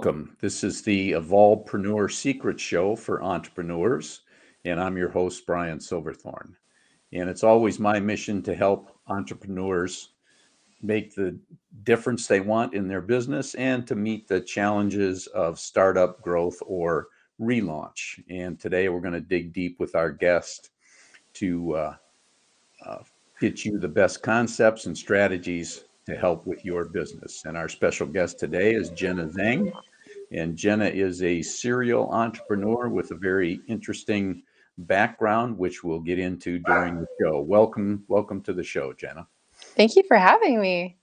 Welcome. This is the Evolvepreneur Secret Show for entrepreneurs, and I'm your host, Brian Silverthorne. And it's always my mission to help entrepreneurs make the difference they want in their business and to meet the challenges of startup growth or relaunch. And today we're going to dig deep with our guest to uh, uh, get you the best concepts and strategies to help with your business. And our special guest today is Jenna Zeng. And Jenna is a serial entrepreneur with a very interesting background, which we'll get into during the show. Welcome, welcome to the show, Jenna. Thank you for having me.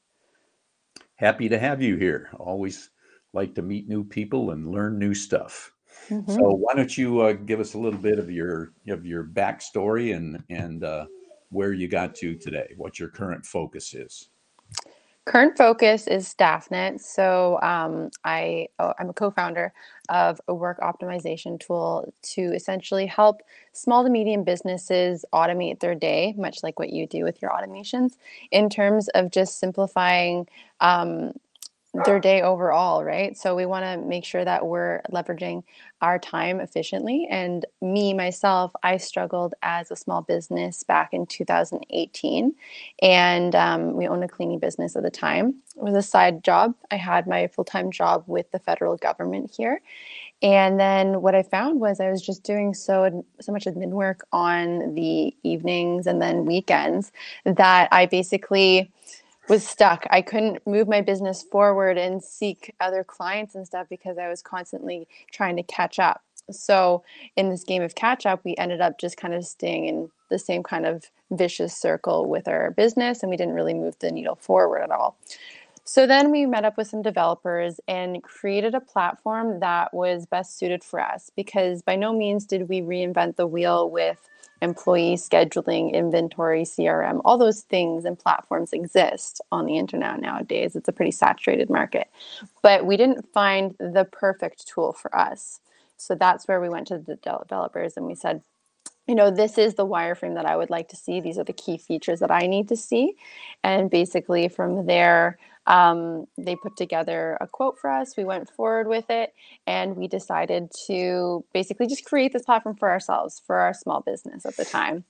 Happy to have you here. Always like to meet new people and learn new stuff. Mm-hmm. So why don't you uh, give us a little bit of your of your backstory and and uh, where you got to today, what your current focus is. Current focus is StaffNet. So um, I, oh, I'm a co-founder of a work optimization tool to essentially help small to medium businesses automate their day, much like what you do with your automations, in terms of just simplifying um, their day overall, right? So we want to make sure that we're leveraging our time efficiently. And me, myself, I struggled as a small business back in 2018. And um, we owned a cleaning business at the time. It was a side job. I had my full time job with the federal government here. And then what I found was I was just doing so so much admin work on the evenings and then weekends that I basically was stuck. I couldn't move my business forward and seek other clients and stuff because I was constantly trying to catch up. So, in this game of catch up, we ended up just kind of staying in the same kind of vicious circle with our business and we didn't really move the needle forward at all. So then we met up with some developers and created a platform that was best suited for us because by no means did we reinvent the wheel with employee scheduling, inventory, CRM, all those things and platforms exist on the internet nowadays. It's a pretty saturated market. But we didn't find the perfect tool for us. So that's where we went to the developers and we said, you know, this is the wireframe that I would like to see. These are the key features that I need to see. And basically, from there, um, they put together a quote for us. We went forward with it and we decided to basically just create this platform for ourselves, for our small business at the time.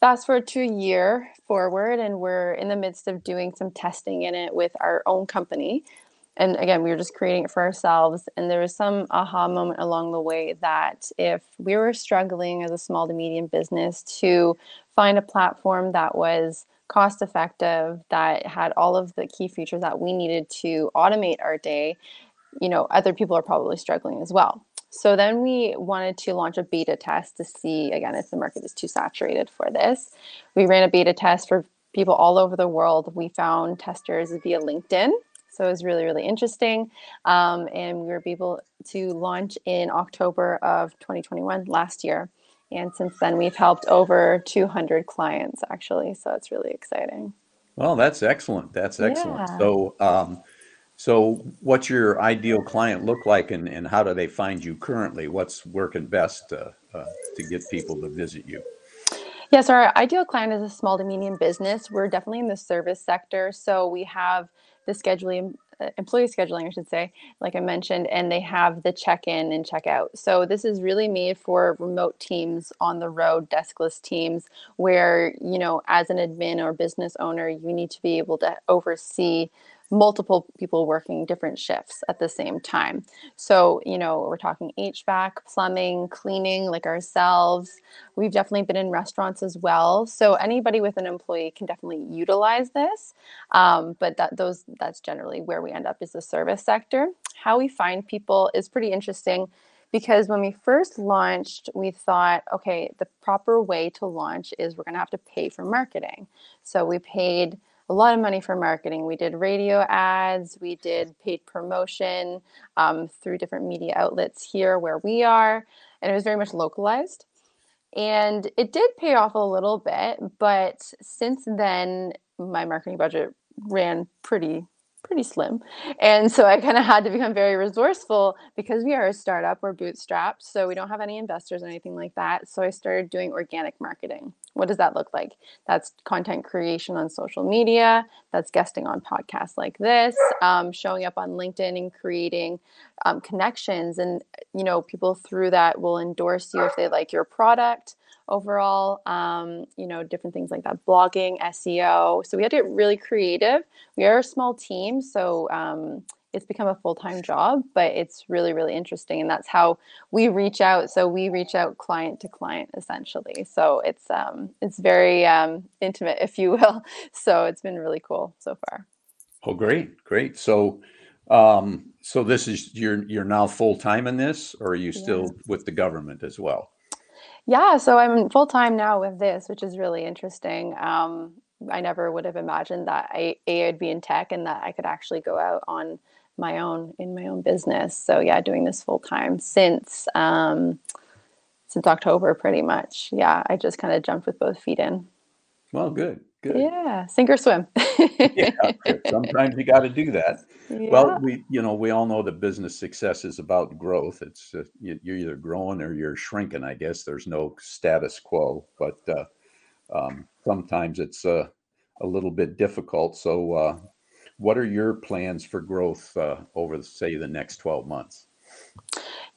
Fast forward to a year forward, and we're in the midst of doing some testing in it with our own company. And again, we were just creating it for ourselves. And there was some aha moment along the way that if we were struggling as a small to medium business to find a platform that was cost effective, that had all of the key features that we needed to automate our day, you know, other people are probably struggling as well. So then we wanted to launch a beta test to see, again, if the market is too saturated for this. We ran a beta test for people all over the world. We found testers via LinkedIn. So it was really, really interesting. Um, and we were able to launch in October of 2021 last year. And since then, we've helped over 200 clients actually. So it's really exciting. Well, that's excellent. That's excellent. Yeah. So, um, so what's your ideal client look like and, and how do they find you currently? What's working best uh, uh, to get people to visit you? Yes, our ideal client is a small to medium business. We're definitely in the service sector. So we have the scheduling Uh, employee scheduling, I should say, like I mentioned, and they have the check in and check out. So this is really made for remote teams on the road, deskless teams, where, you know, as an admin or business owner, you need to be able to oversee multiple people working different shifts at the same time. So, you know, we're talking HVAC, plumbing, cleaning, like ourselves. We've definitely been in restaurants as well. So anybody with an employee can definitely utilize this. Um, but that those that's generally where we end up is the service sector. How we find people is pretty interesting because when we first launched, we thought, okay, the proper way to launch is we're going to have to pay for marketing. So we paid a lot of money for marketing. We did radio ads, we did paid promotion um, through different media outlets here where we are, and it was very much localized. And it did pay off a little bit, but since then, my marketing budget ran pretty pretty slim. And so I kind of had to become very resourceful because we are a startup, we're bootstrapped, so we don't have any investors or anything like that. So I started doing organic marketing What does that look like? That's content creation on social media. That's guesting on podcasts like this, um, showing up on LinkedIn and creating um, connections. And you know, people through that will endorse you if they like your product overall. Um, you know, different things like that, blogging, SEO. So we had to get really creative. We are a small team, so um, it's become a full-time job but it's really really interesting and that's how we reach out so we reach out client to client essentially. So it's um it's very um intimate if you will. So it's been really cool so far. Oh great great. So um so this is you're you're now full-time in this or are you still yeah. with the government as well? Yeah so i'm full-time now with this which is really interesting. Um I never would have imagined that I, A, I'd be in tech and that I could actually go out on my own in my own business. So yeah, doing this full time since um, since October, pretty much. Yeah, I just kind of jumped with both feet in. Well, good, good. Yeah, sink or swim. yeah, sometimes you got to do that. Yeah. Well, we you know we all know that business success is about growth. It's uh, you're either growing or you're shrinking. I guess there's no status quo, but uh, um, sometimes it's uh, a little bit difficult. So uh, what are your plans for growth uh, over, say, the next 12 months?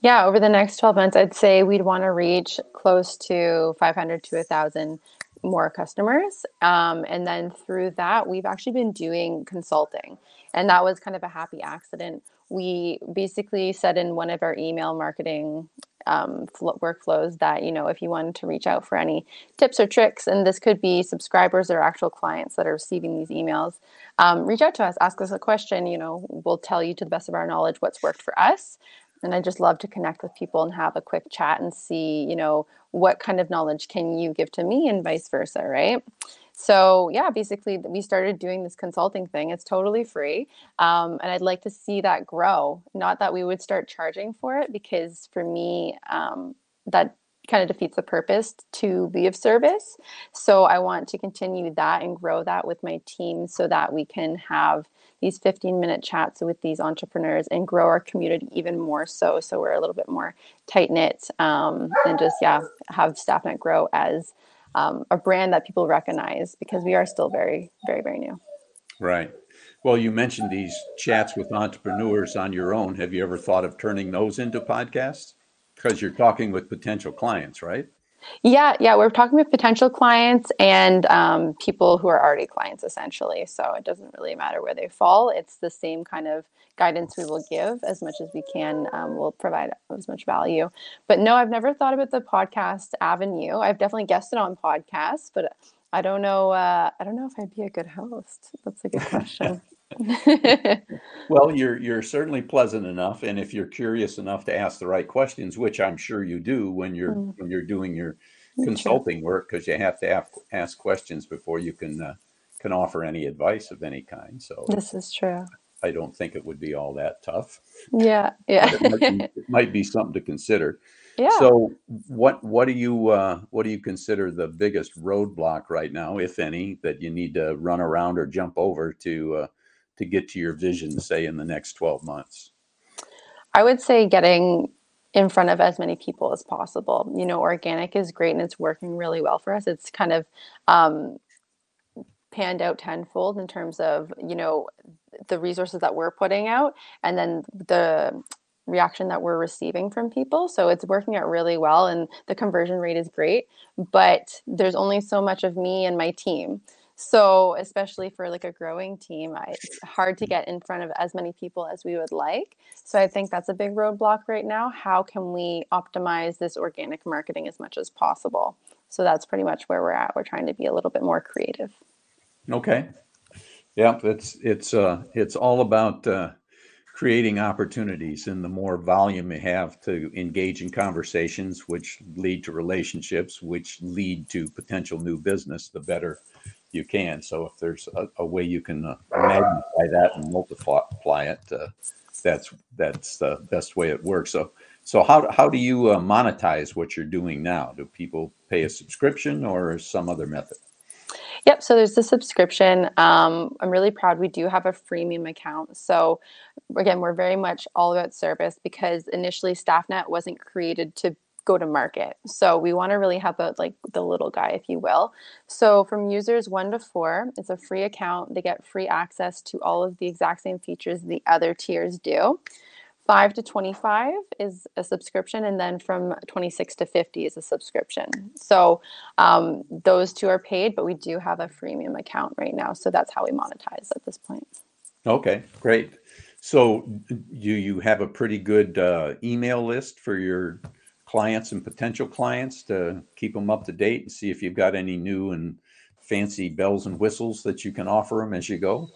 Yeah, over the next 12 months, I'd say we'd want to reach close to 500 to 1,000 more customers. Um, and then through that, we've actually been doing consulting. And that was kind of a happy accident. We basically said in one of our email marketing um, workflows that you know if you wanted to reach out for any tips or tricks and this could be subscribers or actual clients that are receiving these emails um, reach out to us ask us a question you know we'll tell you to the best of our knowledge what's worked for us. And i just love to connect with people and have a quick chat and see you know what kind of knowledge can you give to me and vice versa right so yeah basically we started doing this consulting thing it's totally free um, and i'd like to see that grow not that we would start charging for it because for me um, that kind of defeats the purpose to be of service. So i want to continue that and grow that with my team so that we can have these 15 minute chats with these entrepreneurs and grow our community even more so so we're a little bit more tight knit um, and just yeah have staffnet grow as um, a brand that people recognize because we are still very, very, very new. Right. Well, you mentioned these chats with entrepreneurs on your own. Have you ever thought of turning those into podcasts? Because you're talking with potential clients, right? Yeah, yeah, we're talking with potential clients and um, people who are already clients, essentially. So it doesn't really matter where they fall. It's the same kind of guidance we will give as much as we can. Um, we'll provide as much value. But no, I've never thought about the podcast avenue. I've definitely guested on podcasts, but I don't know. Uh, I don't know if I'd be a good host. That's a good question. well, you're you're certainly pleasant enough, and if you're curious enough to ask the right questions, which I'm sure you do when you're mm. when you're doing your consulting work, because you have to ask, ask questions before you can uh, can offer any advice of any kind. So this is true. I don't think it would be all that tough. Yeah, yeah. it, might be, it might be something to consider. Yeah. So what what do you uh, what do you consider the biggest roadblock right now, if any, that you need to run around or jump over to uh, to get to your vision, say in the next 12 months? I would say getting in front of as many people as possible. You know, organic is great and it's working really well for us. It's kind of um, panned out tenfold in terms of, you know, the resources that we're putting out and then the reaction that we're receiving from people. So it's working out really well and the conversion rate is great, but there's only so much of me and my team. So, especially for like a growing team, I, it's hard to get in front of as many people as we would like. So, I think that's a big roadblock right now. How can we optimize this organic marketing as much as possible? So, that's pretty much where we're at. We're trying to be a little bit more creative. Okay. Yeah, it's it's uh it's all about uh creating opportunities and the more volume you have to engage in conversations which lead to relationships which lead to potential new business the better you can. So if there's a, a way you can uh, magnify that and multiply it, uh, that's that's the best way it works. So so how how do you uh, monetize what you're doing now? Do people pay a subscription or some other method? Yep. So there's the subscription. Um, I'm really proud we do have a freemium account. So again, we're very much all about service because initially StaffNet wasn't created to go to market. So we want to really help out like the little guy, if you will. So from users one to four, it's a free account. They get free access to all of the exact same features the other tiers do. 5 to 25 is a subscription and then from 26 to 50 is a subscription so um, those two are paid but we do have a freemium account right now so that's how we monetize at this point okay great so do you have a pretty good uh, email list for your clients and potential clients to keep them up to date and see if you've got any new and fancy bells and whistles that you can offer them as you go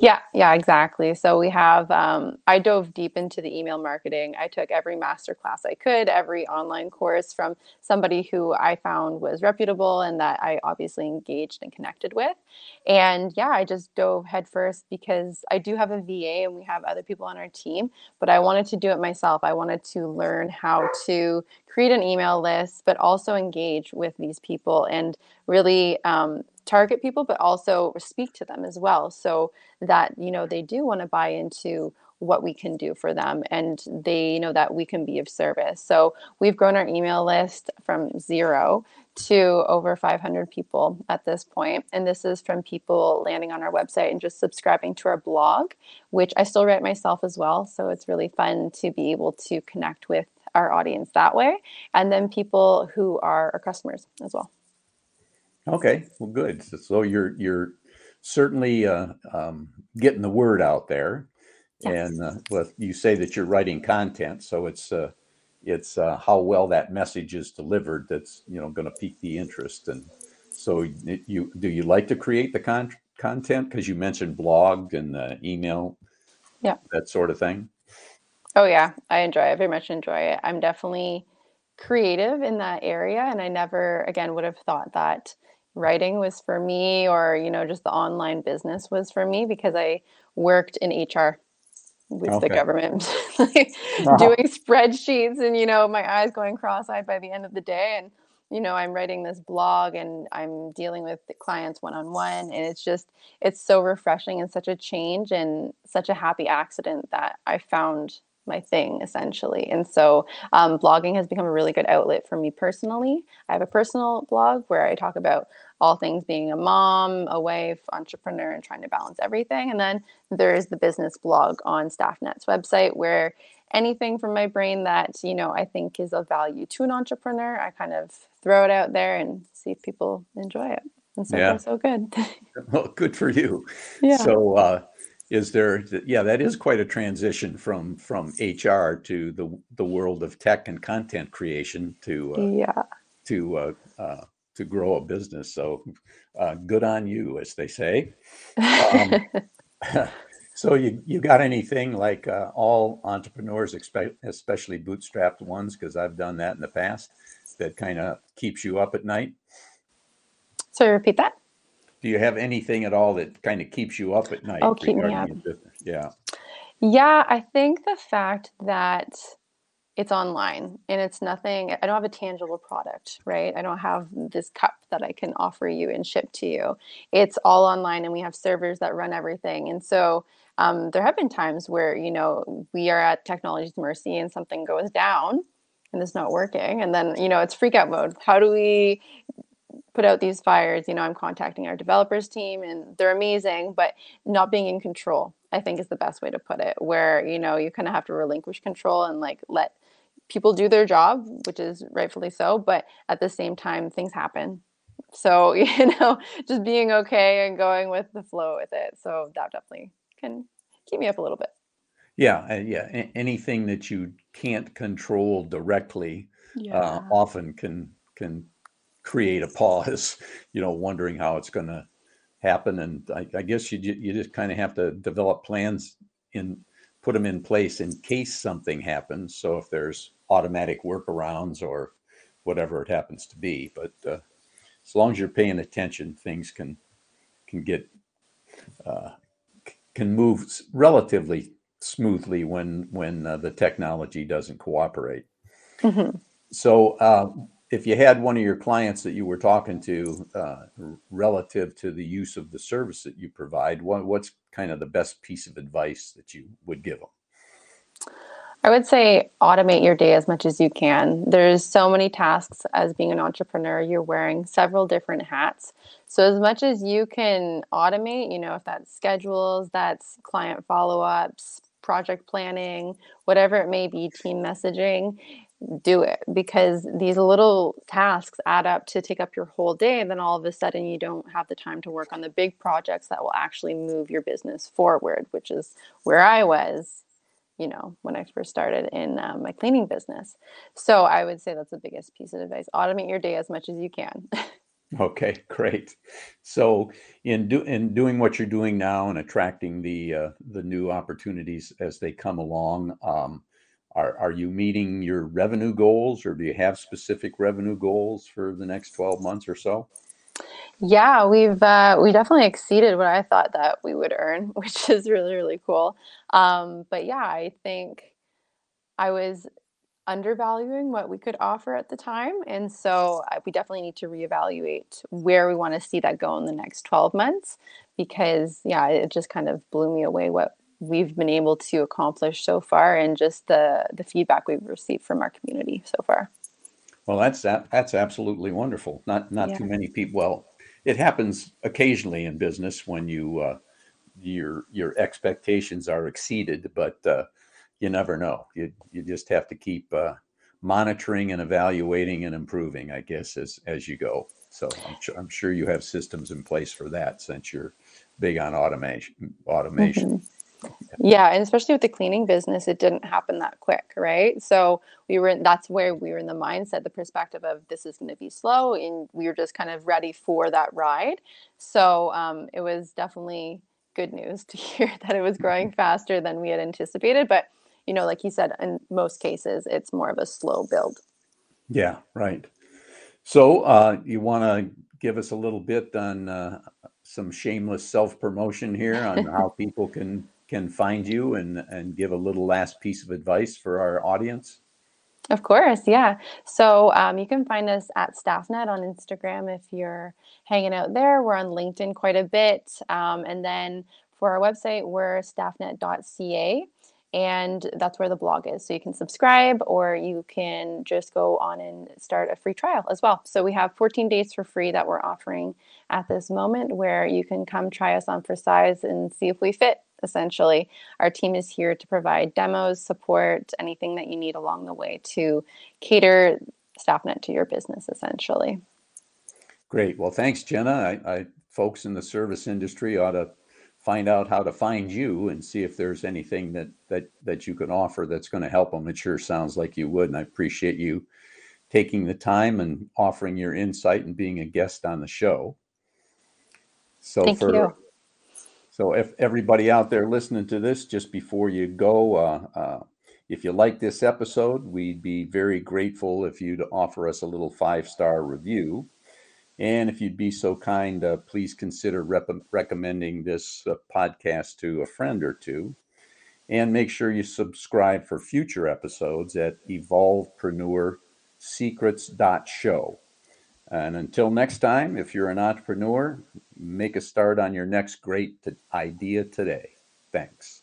yeah, yeah, exactly. So we have, um, I dove deep into the email marketing. I took every master class I could, every online course from somebody who I found was reputable and that I obviously engaged and connected with. And yeah, I just dove headfirst because I do have a VA and we have other people on our team, but I wanted to do it myself. I wanted to learn how to create an email list, but also engage with these people and really um, target people, but also speak to them as well, so that you know they do want to buy into what we can do for them and they know that we can be of service. So we've grown our email list from zero to over 500 people at this. And this is from people landing on our website and just subscribing to our blog, which I still write myself as well. So it's really fun to be able to connect with our audience that way. And then people who are our customers as well. Okay, well, good. So you're you're certainly uh, um, getting the word out there, yes. and uh, well, you say that you're writing content, so it's uh, it's uh, how well that message is delivered that's you know going to pique the interest. And so you do you like to create the con- content because you mentioned blog and uh, email, yeah, that sort of thing. Oh yeah, I enjoy. It. I very much enjoy it. I'm definitely creative in that area, and I never again would have thought that writing was for me or you know just the online business was for me because i worked in hr with okay. the government like uh-huh. doing spreadsheets and you know my eyes going cross-eyed by the end of the day and you know i'm writing this blog and i'm dealing with clients one-on-one and it's just it's so refreshing and such a change and such a happy accident that i found my thing essentially. And so um, blogging has become a really good outlet for me personally. I have a personal blog where I talk about all things being a mom, a wife, entrepreneur, and trying to balance everything. And then there's the business blog on StaffNet's website where anything from my brain that you know I think is of value to an entrepreneur, I kind of throw it out there and see if people enjoy it. And so yeah. so good. well, good for you. Yeah. So, uh, is there yeah that is quite a transition from from hr to the the world of tech and content creation to uh, yeah. to uh, uh, to grow a business. So uh, good on you as they say. Um, so you you got anything like uh, all entrepreneurs expect, especially bootstrapped ones because i've done that in the past that kind of keeps you up at night? So repeat that do you have anything at all that kind of keeps you up at night? Oh, keep me up. Yeah. Yeah, I think the fact that it's online and it's nothing, I don't have a tangible product, right? I don't have this cup that I can offer you and ship to you. It's all online and we have servers that run everything. And so um, there have been times where, you know, we are at technology's mercy and something goes down and it's not working. And then, you know, it's freak out mode. How do we put out these fires you know i'm contacting our developers team and they're amazing but not being in control i think is the best way to put it where you know you kind of have to relinquish control and like let people do their job which is rightfully so but at the same time things happen. So you know just being okay and going with the flow with it. So that definitely can keep me up a little bit. Yeah uh, yeah a- anything that you can't control directly uh, yeah. uh, often can can create a pause, you know, wondering how it's going to happen. And I, I guess you you just kind of have to develop plans in put them in place in case something happens. So if there's automatic workarounds or whatever it happens to be, but uh, as long as you're paying attention, things can can get uh, can move relatively smoothly when when uh, the technology doesn't cooperate. Mm-hmm. So uh, if you had one of your clients that you were talking to uh, relative to the use of the service that you provide, what, what's kind of the best piece of advice that you would give them? I would say automate your day as much as you can. There's so many tasks as being an entrepreneur. You're wearing several different hats. So as much as you can automate, you know, if that's schedules, that's client follow-ups, project planning, whatever it may be, team messaging, do it. Because these little tasks add up to take up your whole day and then all of a sudden you don't have the time to work on the big projects that will actually move your business forward which is where i was you know when i first started in um, my cleaning business. So i would say that's the biggest piece of advice. Automate your day as much as you can okay great so in do in doing what you're doing now and attracting the uh, the new opportunities as they come along um, are, are you meeting your revenue goals or do you have specific revenue goals for the next 12 months or so? Yeah, we've uh, we definitely exceeded what I thought that we would earn, which is really really cool. Um, but yeah, I think I was undervaluing what we could offer at the time, and so we definitely need to reevaluate where we want to see that go in the next twelve months. Because yeah, it just kind of blew me away what we've been able to accomplish so far and just the the feedback we've received from our community so far well that's that that's absolutely wonderful not not yeah. too many people well it happens occasionally in business when you uh, your your expectations are exceeded but uh, you never know you you just have to keep uh, monitoring and evaluating and improving i guess as as you go so I'm, sure, I'm sure you have systems in place for that since you're big on automation automation mm-hmm. Yeah, and especially with the cleaning business, it didn't happen that quick, right? So we were in, that's where we were in the mindset, the perspective of this is going to be slow, and we were just kind of ready for that ride. So um, it was definitely good news to hear that it was growing faster than we had anticipated. But you know, like you said, in most cases, it's more of a slow build. Yeah, right. So uh, you want to give us a little bit on uh, some shameless self promotion here on how people can can find you and, and give a little last piece of advice for our audience? Of course, yeah. So um, you can find us at StaffNet on Instagram if you're hanging out there. We're on LinkedIn quite a bit. Um, and then for our website, we're staffnet.ca and that's where the blog is. So you can subscribe or you can just go on and start a free trial as well. So we have 14 days for free that we're offering at this moment where you can come try us on for size and see if we fit essentially. Our team is here to provide demos, support, anything that you need along the way to cater StaffNet to your business essentially. Great. Well, thanks, Jenna. I, I folks in the service industry ought to find out how to find you and see if there's anything that that that you can offer that's going to help them. It sure sounds like you would, and I appreciate you taking the time and offering your insight and being a guest on the show. So Thank for you. so if everybody out there listening to this, just before you go, uh, uh, if you like this episode, we'd be very grateful if you'd offer us a little five star review. And if you'd be so kind, uh, please consider rep- recommending this uh, podcast to a friend or two. And make sure you subscribe for future episodes at evolvepreneurSecrets.show. And until next time, if you're an entrepreneur, make a start on your next great idea today. Thanks.